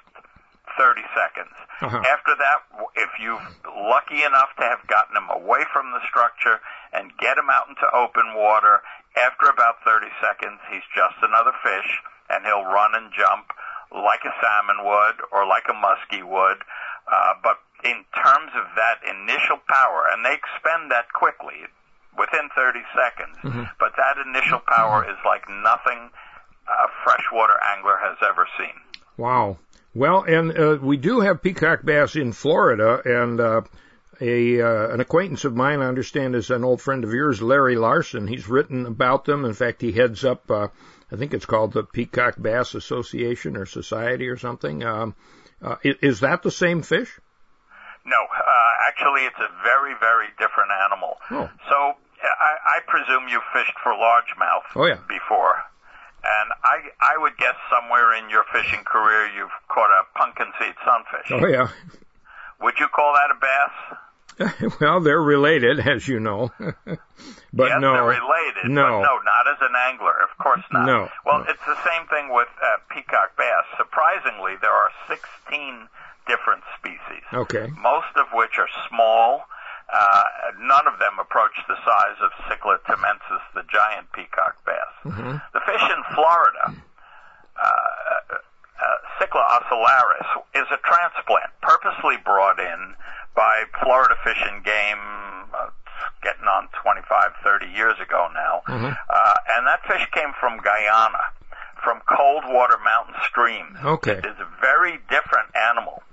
30 seconds. Uh-huh. After that, if you're lucky enough to have gotten him away from the structure and get him out into open water, after about 30 seconds, he's just another fish and he'll run and jump like a salmon would or like a muskie would. Uh, but in terms of that initial power, and they expend that quickly, within 30 seconds, Mhm. but that initial power is like nothing a freshwater angler has ever seen. Wow. Well, and uh, we do have peacock bass in Florida, and uh, a uh, an acquaintance of mine, I understand, is an old friend of yours, Larry Larson. He's written about them. In fact, he heads up, uh, I think it's called the Peacock Bass Association or Society or something. Um, uh, is that the same fish? No, uh, actually, it's a very, very different animal. Oh. So I, I presume you fished for largemouth Oh, yeah. before, and I I would guess somewhere in your fishing career you've caught a pumpkin seed sunfish. Oh yeah. Would you call that a bass? well, they're related, as you know. but yes, no. they're related. No. but no, not as an angler. Of course not. No, Well, no. it's the same thing with uh, peacock bass. Surprisingly, there are 16 different species. Okay. most of which are small. Uh, none of them approach the size of Cichla temensis, the giant peacock bass. Mhm. The fish in Florida, uh, uh, Cichla is a transplant purposely brought in by Florida Fish and Game, uh, getting on 25, 30 years ago now. Mhm. Uh, and that fish came from Guyana, from cold water mountain streams. Okay. It is a very different animal.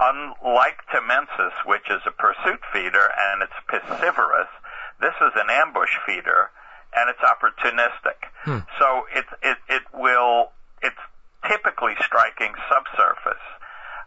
Unlike Temensis, which is a pursuit feeder and it's piscivorous, this is an ambush feeder and it's opportunistic. Hmm. So it, it, it will, it's typically striking subsurface.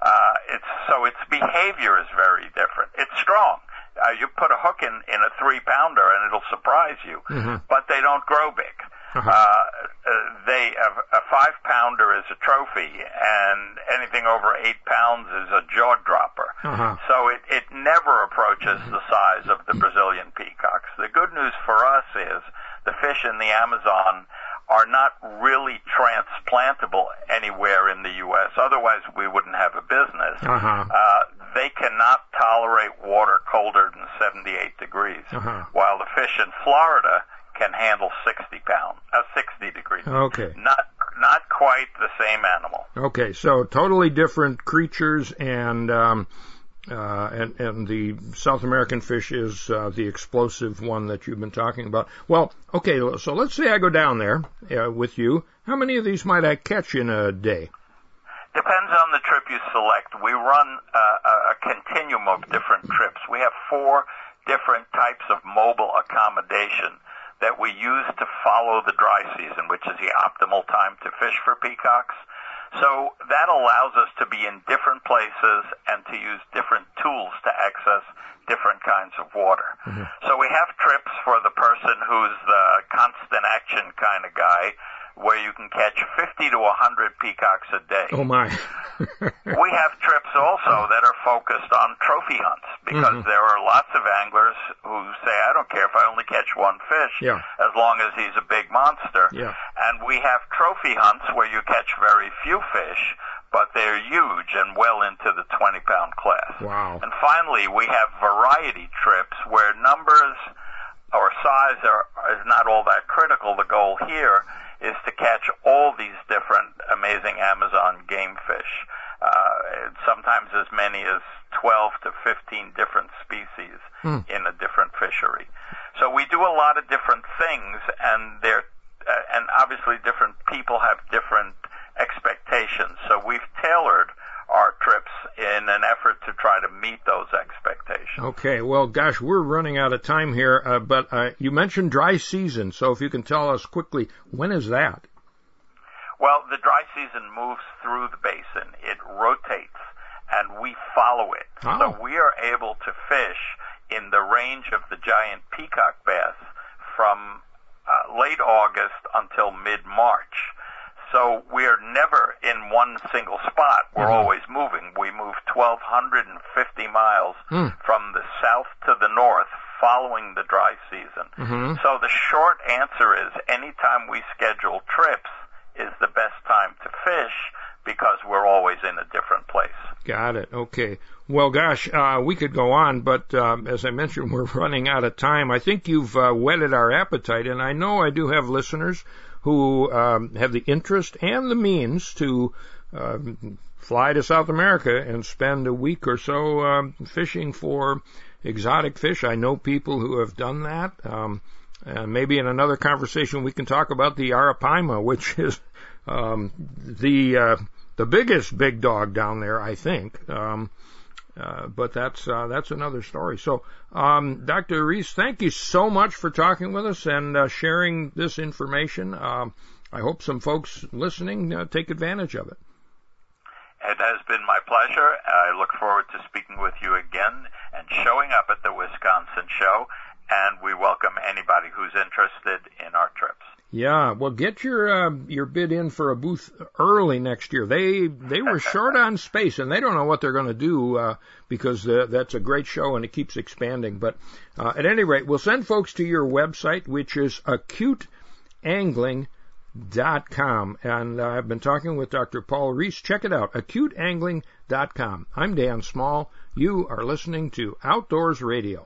Uh, it's, so its behavior is very different. It's strong. Uh, you put a hook in, in a three pounder and it'll surprise you, Mhm. but they don't grow big. Uh, uh, they a, a five pounder is a trophy, and anything over eight pounds is a jaw dropper. Uh-huh. So it, it never approaches the size of the Brazilian peacocks. The good news for us is the fish in the Amazon are not really transplantable anywhere in the U.S. Otherwise, we wouldn't have a business. Uh-huh. Uh, they cannot tolerate water colder than 78 degrees, Uh-huh. while the fish in Florida can handle 60 pounds, uh, 60 degrees. Okay. Not not quite the same animal. Okay, so totally different creatures, and um, uh, and and the South American fish is uh, the explosive one that you've been talking about. Well, okay, so let's say I go down there uh, with you. How many of these might I catch in a day? Depends on the trip you select. We run uh, a, a continuum of different trips. We have four different types of mobile accommodation that we use to follow the dry season, which is the optimal time to fish for peacocks. So that allows us to be in different places and to use different tools to access different kinds of water. Mm-hmm. So we have trips for the person who's the constant action kind of guy where you can catch 50 to 100 peacocks a day. Oh my! We have trips also that are focused on trophy hunts because Mhm. there are lots of anglers who say, I don't care if I only catch one fish Yeah. as long as he's a big monster. Yeah. And we have trophy hunts where you catch very few fish, but they're huge and well into the 20 pound class. Wow. And finally, we have variety trips where numbers or size are, is not all that critical. The goal here is to catch all these different amazing Amazon game fish. Uh, sometimes as many as 12 to 15 different species Hmm. in a different fishery. So we do a lot of different things, and they're uh, and obviously different people have different expectations. So we've tailored our trips in an effort to try to meet those expectations. Okay, well, gosh, we're running out of time here, uh, but uh, you mentioned dry season, so if you can tell us quickly, when is that? Well, the dry season moves through the basin. It rotates, and we follow it. Oh. So we are able to fish in the range of the giant peacock bass from uh, late August until mid-March. So we're never in one single spot. We're Mhm. always moving. We move 1,250 miles Hmm. from the south to the north following the dry season. Mhm. So the short answer is anytime we schedule trips is the best time to fish because we're always in a different place. Got it. Okay. Well, gosh, uh, we could go on, but um, as I mentioned, we're running out of time. I think you've uh, whetted our appetite, and I know I do have listeners who um, have the interest and the means to um, fly to South America and spend a week or so um, fishing for exotic fish. I know people who have done that. Um, maybe in another conversation we can talk about the Arapaima, which is um, the uh, the biggest big dog down there, I think. Um, uh, but that's uh, that's another story. So, um, Dr. Reiss, thank you so much for talking with us and uh, sharing this information. Um, I hope some folks listening uh, take advantage of it. It has been my pleasure. I look forward to speaking with you again and showing up at the Wisconsin show. And we welcome anybody who's interested in our trips. Yeah, well, get your uh, your bid in for a booth early next year. They they were short on space, and they don't know what they're going to do uh, because uh, that's a great show and it keeps expanding. But uh, at any rate, we'll send folks to your website, which is acuteangling.com. And uh, I've been talking with Dr. Paul Reiss. Check it out, acuteangling.com. I'm Dan Small. You are listening to Outdoors Radio.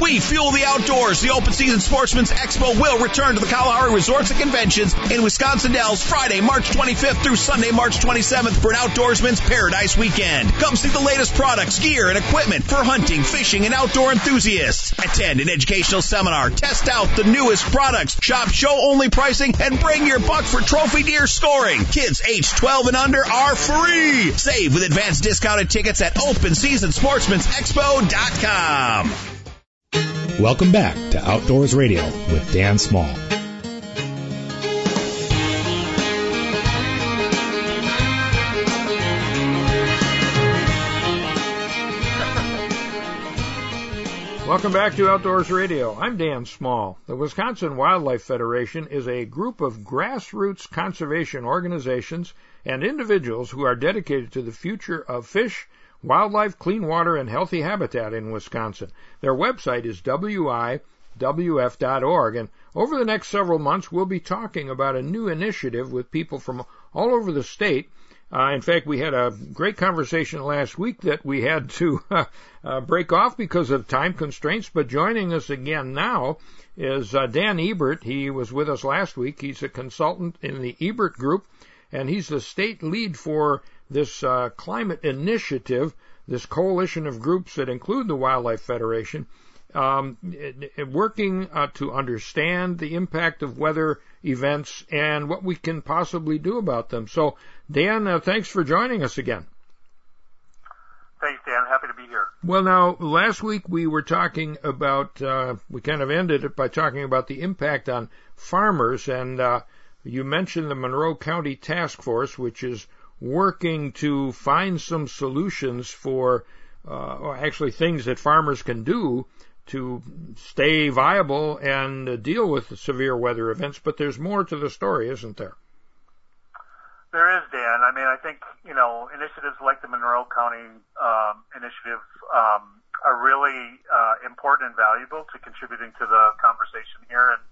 We fuel the outdoors. The Open Season Sportsman's Expo will return to the Kalahari Resorts and Conventions in Wisconsin Dells Friday, March 25th through Sunday, March 27th for an outdoorsman's paradise weekend. Come see the latest products, gear, and equipment for hunting, fishing, and outdoor enthusiasts. Attend an educational seminar, test out the newest products, shop show only pricing, and bring your buck for trophy deer scoring. Kids age 12 and under are free. Save with advanced discounted tickets at OpenSeasonSportsman'sExpo.com. Welcome back to Outdoors Radio with Dan Small. Welcome back to Outdoors Radio. I'm Dan Small. The Wisconsin Wildlife Federation is a group of grassroots conservation organizations and individuals who are dedicated to the future of fish, wildlife, clean water, and healthy habitat in Wisconsin. Their website is wiwf.org, and over the next several months, we'll be talking about a new initiative with people from all over the state uh, in fact, we had a great conversation last week that we had to uh, break off because of time constraints. But joining us again now is uh, Dan Ebert. He was with us last week. He's a consultant in the Ebert Group, and he's the state lead for this uh, climate initiative, this coalition of groups that include the Wildlife Federation um, working uh, to understand the impact of weather events and what we can possibly do about them. So, Dan, uh, thanks for joining us again. Thanks, Dan. Happy to be here. Well, now, last week we were talking about, uh, we kind of ended it by talking about the impact on farmers, and uh, you mentioned the Monroe County Task Force, which is working to find some solutions for, uh, or actually things that farmers can do to stay viable and deal with severe weather events. But there's more to the story, isn't there? There is, Dan. I mean, I think you know initiatives like the Monroe County um, initiative um, are really uh, important and valuable to contributing to the conversation here, and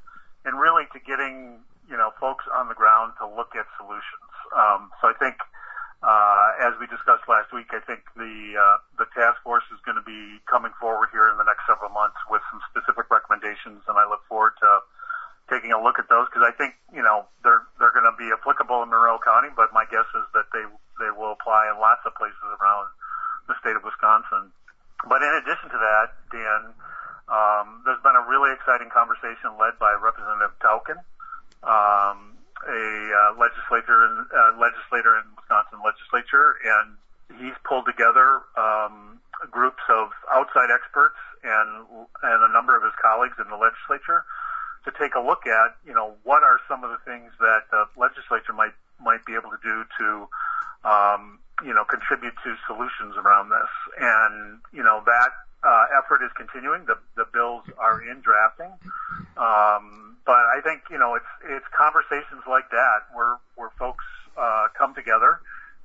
and really to getting you know folks on the ground to look at solutions. Um, so I think uh, as we discussed last week, I think the uh, the task force is going to be coming forward here in the next several months with some specific recommendations, and I look forward to taking a look at those because I think you know they're they're going to be applicable in Monroe County, but my guess is that they they will apply in lots of places around the state of Wisconsin. But in addition to that, Dan, um, there's been a really exciting conversation led by Representative Tauchen. Um, a uh, legislator in, uh, legislator in Wisconsin legislature, and he's pulled together um, groups of outside experts and and a number of his colleagues in the legislature to take a look at, you know, what are some of the things that the legislature might might be able to do to, um, you know, contribute to solutions around this. And you know that uh, effort is continuing. The the bills are in drafting. Um, but I think you know it's it's conversations like that where where folks uh, come together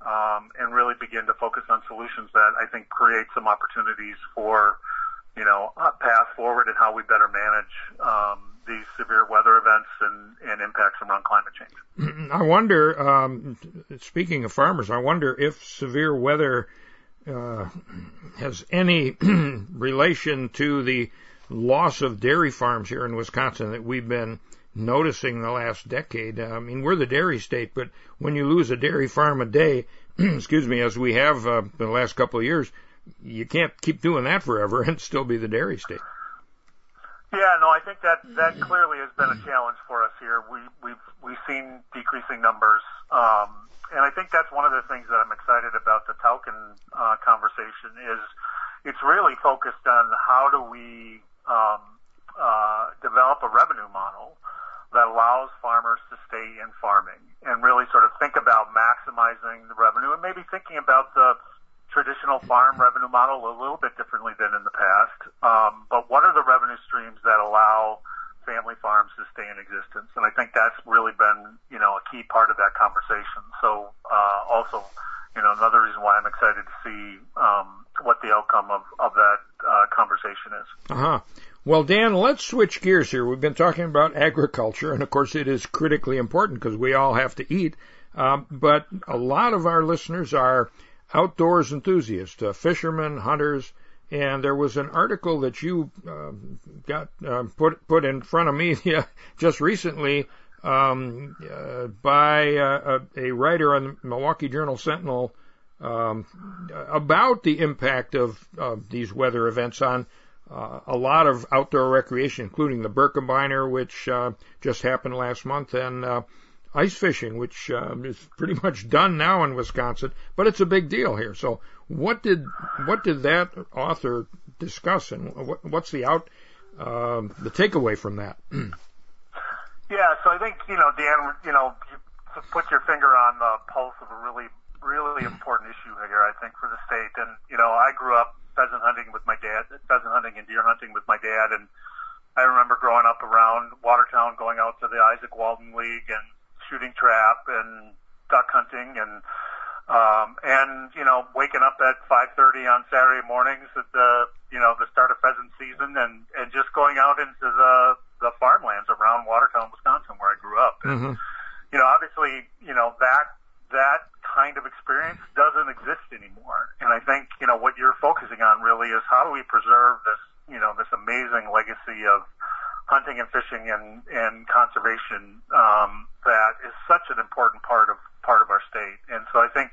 um, and really begin to focus on solutions that I think create some opportunities for you know a path forward and how we better manage um, these severe weather events and, and impacts around climate change. I wonder, um, speaking of farmers, I wonder if severe weather uh, has any relation to the loss of dairy farms here in Wisconsin that we've been noticing the last decade. I mean, we're the dairy state, but when you lose a dairy farm a day, excuse me, as we have uh, the last couple of years, you can't keep doing that forever and still be the dairy state. Yeah, no, I think that that clearly has been a challenge for us here. We we've we've seen decreasing numbers, um, and I think that's one of the things that I'm excited about the Tauchen uh, conversation is it's really focused on how do we um, uh, develop a revenue model that allows farmers to stay in farming and really sort of think about maximizing the revenue and maybe thinking about the traditional farm revenue model a little bit differently than in the past. Um, but what are the revenue streams that allow family farms to stay in existence? And I think that's really been, you know, a key part of that conversation. So, uh, also, you know, another reason why I'm excited to see, um, what the outcome of, of that, uh, conversation is. Uh huh. Well, Dan, let's switch gears here. We've been talking about agriculture, and of course, it is critically important because we all have to eat. Um, but a lot of our listeners are outdoors enthusiasts, uh, fishermen, hunters, and there was an article that you uh, got uh, put put in front of me just recently um, uh, by uh, a, a, writer on the Milwaukee Journal Sentinel um, about the impact of these weather events on uh, a lot of outdoor recreation, including the Birkebeiner, which uh, just happened last month, and ice fishing, which um, is pretty much done now in Wisconsin, but it's a big deal here. So, what did what did that author discuss, and what, what's the out um, the takeaway from that? yeah, so I think you know, Dan, you know, you put your finger on the pulse of a really really important issue here, I think, for the state. And you know, I grew up pheasant hunting with my dad, pheasant hunting and deer hunting with my dad, and I remember growing up around Watertown, going out to the Izaak Walton League and shooting trap and duck hunting and um and you know waking up at 5:30 on Saturday mornings at the you know the start of pheasant season and and just going out into the the farmlands around Watertown, Wisconsin where I grew up. Mm-hmm. And, you know obviously you know that that kind of experience doesn't exist anymore. And I think, you know, what you're focusing on really is how do we preserve this, you know, this amazing legacy of hunting and fishing and, and conservation, um, that is such an important part of, part of our state. And so I think,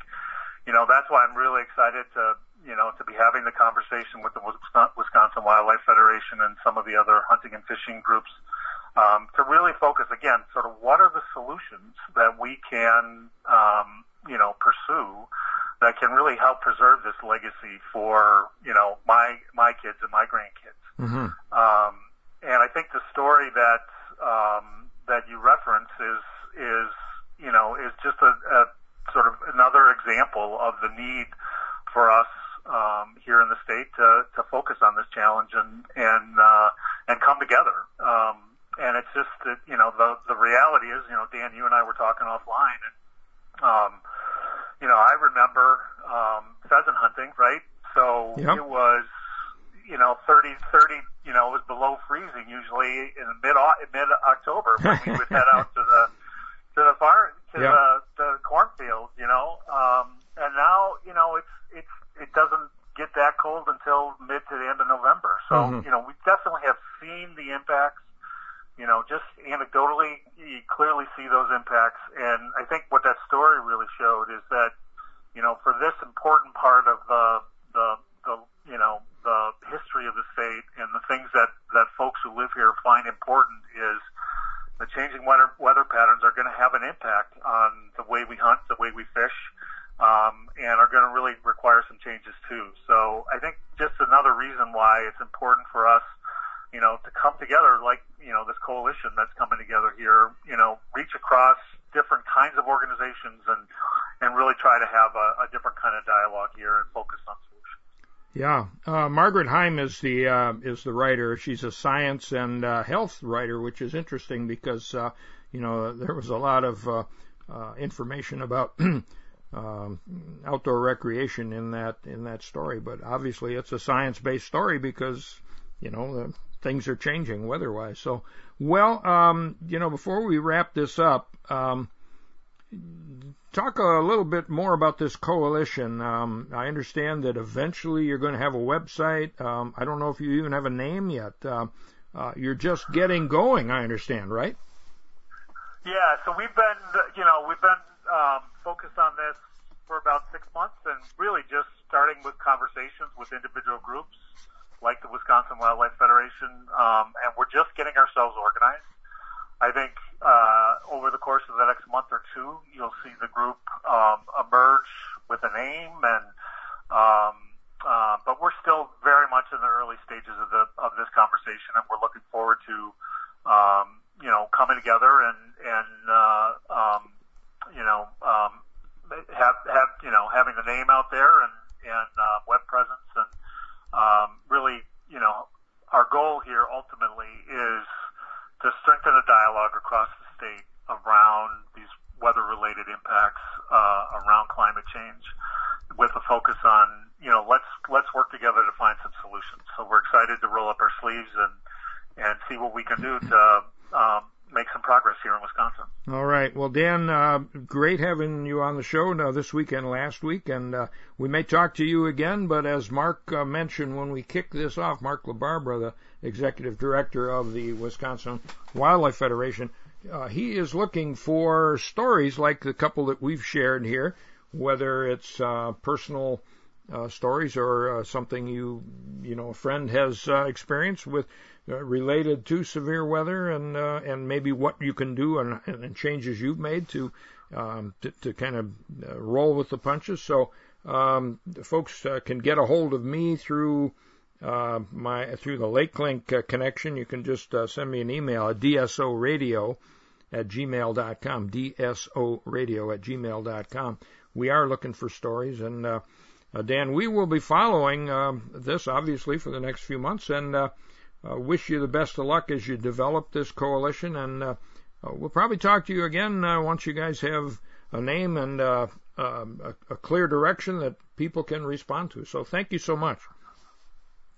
you know, that's why I'm really excited to, you know, to be having the conversation with the Wisconsin Wildlife Federation and some of the other hunting and fishing groups um, to really focus again, sort of what are the solutions that we can, um, you know, pursue that can really help preserve this legacy for, you know, my my kids and my grandkids. Mm-hmm. Um, and I think the story that um, that you reference is is you know is just a, a sort of another example of the need for us um, here in the state to, to focus on this challenge and and uh, and come together. Um, and it's just that you know the the reality is you know Dan you and I were talking offline and um you know I remember um pheasant hunting right so yep. it was you know 30 30 you know it was below freezing usually in mid mid October when we would head out to the to the farm to yep. the the cornfields you know um and now you know it's it's it doesn't get that cold until mid to the end of November so mm-hmm. you know we definitely have seen the impacts you know, just anecdotally, you clearly see those impacts. And I think what that story really showed is that, you know, for this important part of the, the, the, you know, the history of the state and the things that, that folks who live here find important is the changing weather, weather patterns are going to have an impact on the way we hunt, the way we fish, um, and are going to really require some changes too. So I think just another reason why it's important for us you know, to come together like, you know, this coalition that's coming together here, you know, reach across different kinds of organizations and, and really try to have a, a different kind of dialogue here and focus on. Yeah, uh, Margaret Heim is the uh, is the writer. She's a science and uh, health writer, which is interesting because uh, you know there was a lot of uh, uh, information about um, outdoor recreation in that in that story. But obviously, it's a science based story because you know things are changing weather-wise. So, well, um, you know, before we wrap this up, um, talk a little bit more about this coalition. Um, I understand that eventually you're going to have a website. Um, I don't know if you even have a name yet. Uh, uh, you're just getting going, I understand, right? Yeah. So we've been, you know, we've been um, focused on this for about six months, and really just starting with conversations with individual groups like the Wisconsin Wildlife Federation, um, and we're just getting ourselves organized. I think over the course of the next month or two, you'll see the group um, emerge with a name, and um, uh, but we're still very much in the early stages of the of this conversation, and we're looking forward to um, you know coming together and and uh, um, you know um, have have you know having the name out there and and uh, web presence and um, really, you know, our goal here ultimately is to strengthen a dialogue across the state around these weather-related impacts uh, around climate change, with a focus on, you know, let's let's work together to find some solutions. So we're excited to roll up our sleeves and and see what we can do to um, make some progress here in Wisconsin. All right. Well, Dan, uh, great having you on the show now this week and last week, and uh, we may talk to you again. But as Mark uh, mentioned when we kicked this off, Mark LaBarbera, the executive director of the Wisconsin Wildlife Federation, uh, he is looking for stories like the couple that we've shared here, whether it's uh, personal uh, stories or uh, something you you know a friend has uh, experienced with uh, related to severe weather and and maybe what you can do and, and changes you've made to um, to, to kind of roll with the punches. So um, folks can get a hold of me through uh, my through the LakeLink uh, connection. You can just uh, send me an email at dsoradio at gmail.com. dsoradio at gmail.com. We are looking for stories and. Uh, uh, Dan, we will be following uh, this obviously for the next few months, and uh, uh, wish you the best of luck as you develop this coalition. And we'll probably talk to you again uh, once you guys have a name and uh, um, a, a clear direction that people can respond to. So thank you so much.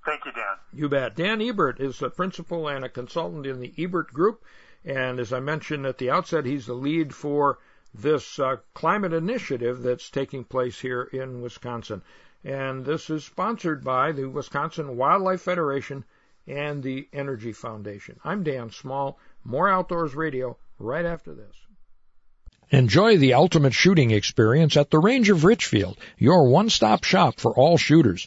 Thank you, Dan. You bet. Dan Ebert is a principal and a consultant in the Ebert Group, and as I mentioned at the outset, he's the lead for this uh, climate initiative that's taking place here in Wisconsin. And this is sponsored by the Wisconsin Wildlife Federation and the Energy Foundation. I'm Dan Small. More Outdoors Radio right after this. Enjoy the ultimate shooting experience at the Range of Richfield, your one-stop shop for all shooters.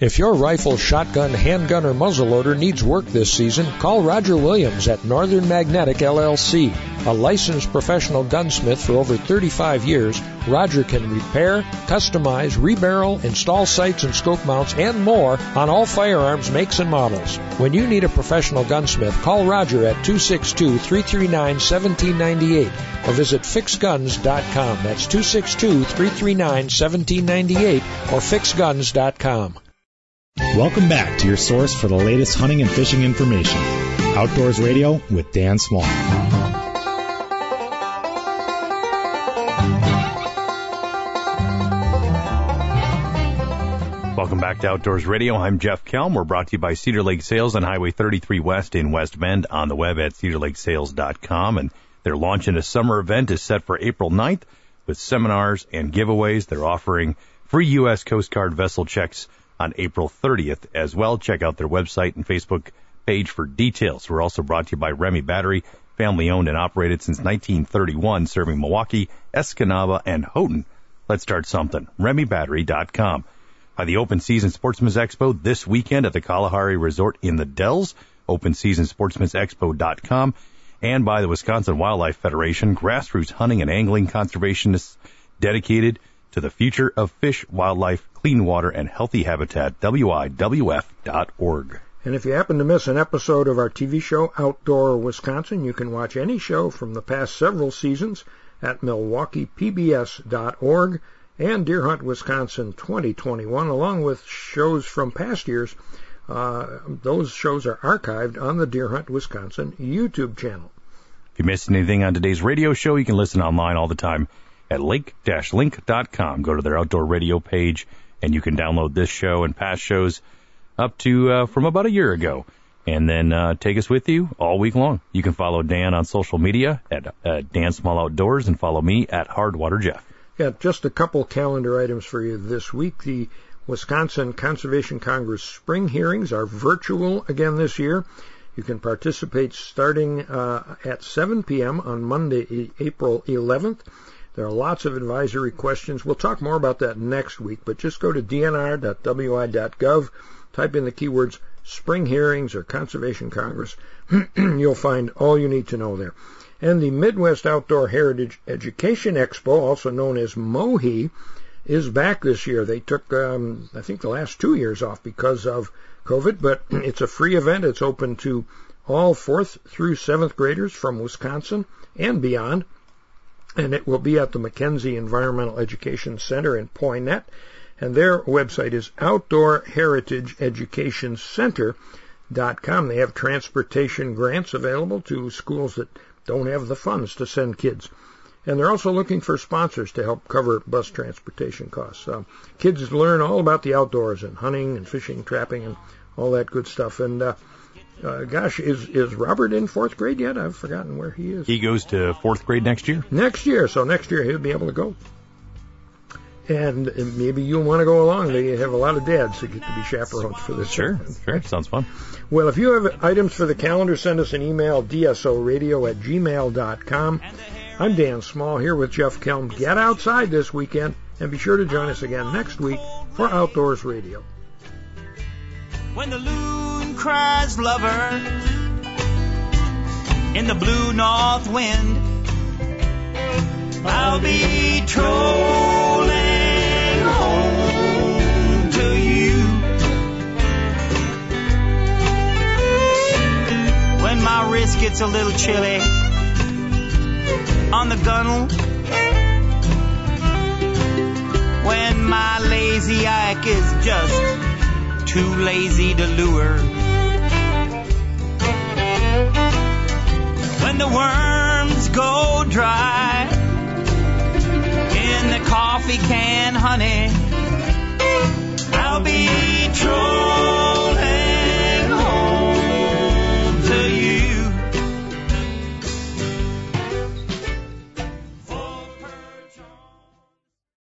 If your rifle, shotgun, handgun, or muzzleloader needs work this season, call Roger Williams at Northern Magnetic LLC. A licensed professional gunsmith for over 35 years, Roger can repair, customize, rebarrel, install sights and scope mounts, and more on all firearms makes and models. When you need a professional gunsmith, call Roger at 262-339-1798 or visit fixguns.com. That's 262-339-1798 or fixguns.com. Welcome back to your source for the latest hunting and fishing information. Outdoors Radio with Dan Small. Welcome back to Outdoors Radio. I'm Jeff Kelm. We're brought to you by Cedar Lake Sales on Highway 33 West in West Bend on the web at cedarlakesales.com. And their launch into summer event is set for April 9th with seminars and giveaways. They're offering free U.S. Coast Guard vessel checks on April 30th as well. Check out their website and Facebook page for details. We're also brought to you by Remy Battery, family owned and operated since 1931, serving Milwaukee, Escanaba, and Houghton. Let's start something. RemyBattery.com. By the Open Season Sportsman's Expo this weekend at the Kalahari Resort in the Dells, OpenSeasonSportsman'sExpo.com, and by the Wisconsin Wildlife Federation, grassroots hunting and angling conservationists dedicated to the future of fish, wildlife, clean water, and healthy habitat, WIWF.org. And if you happen to miss an episode of our TV show Outdoor Wisconsin, you can watch any show from the past several seasons at MilwaukeePBS.org and Deer Hunt Wisconsin 2021, along with shows from past years. Uh, those shows are archived on the Deer Hunt Wisconsin YouTube channel. If you missed anything on today's radio show, you can listen online all the time at lake-link.com. Go to their outdoor radio page and you can download this show and past shows up to uh, from about a year ago. And then uh, take us with you all week long. You can follow Dan on social media at uh, Dan Small Outdoors and follow me at Hardwater Jeff. Yeah, just a couple calendar items for you this week. The Wisconsin Conservation Congress spring hearings are virtual again this year. You can participate starting uh, at 7 p.m. on Monday, April 11th. There are lots of advisory questions. We'll talk more about that next week, but just go to dnr.wi.gov, type in the keywords spring hearings or Conservation Congress. You'll find all you need to know there. And the Midwest Outdoor Heritage Education Expo, also known as MOHE, is back this year. They took, um, I think, the last two years off because of COVID, but it's a free event. It's open to all fourth through seventh graders from Wisconsin and beyond. And it will be at the Mackenzie Environmental Education Center in Poynette. And their website is Outdoor Heritage Education Center.com. They have transportation grants available to schools that don't have the funds to send kids. And they're also looking for sponsors to help cover bus transportation costs. Uh, kids learn all about the outdoors and hunting and fishing, trapping, and all that good stuff. And uh, uh, gosh, is is Robert in fourth grade yet? I've forgotten where he is. He goes to fourth grade next year. Next year, so next year he'll be able to go. And maybe you'll want to go along. They have a lot of dads that get to be chaperones for this. Sure, sure, sounds fun. Well, if you have items for the calendar, send us an email, dsoradio at gmail.com. I'm Dan Small here with Jeff Kelm. Get outside this weekend and be sure to join us again next week for Outdoors Radio. When the cries lover in the blue north wind, I'll be trolling home to you. When my wrist gets a little chilly on the gunnel, when my lazy ike is just too lazy to lure. When the worms go dry in the coffee can, honey, I'll be trolling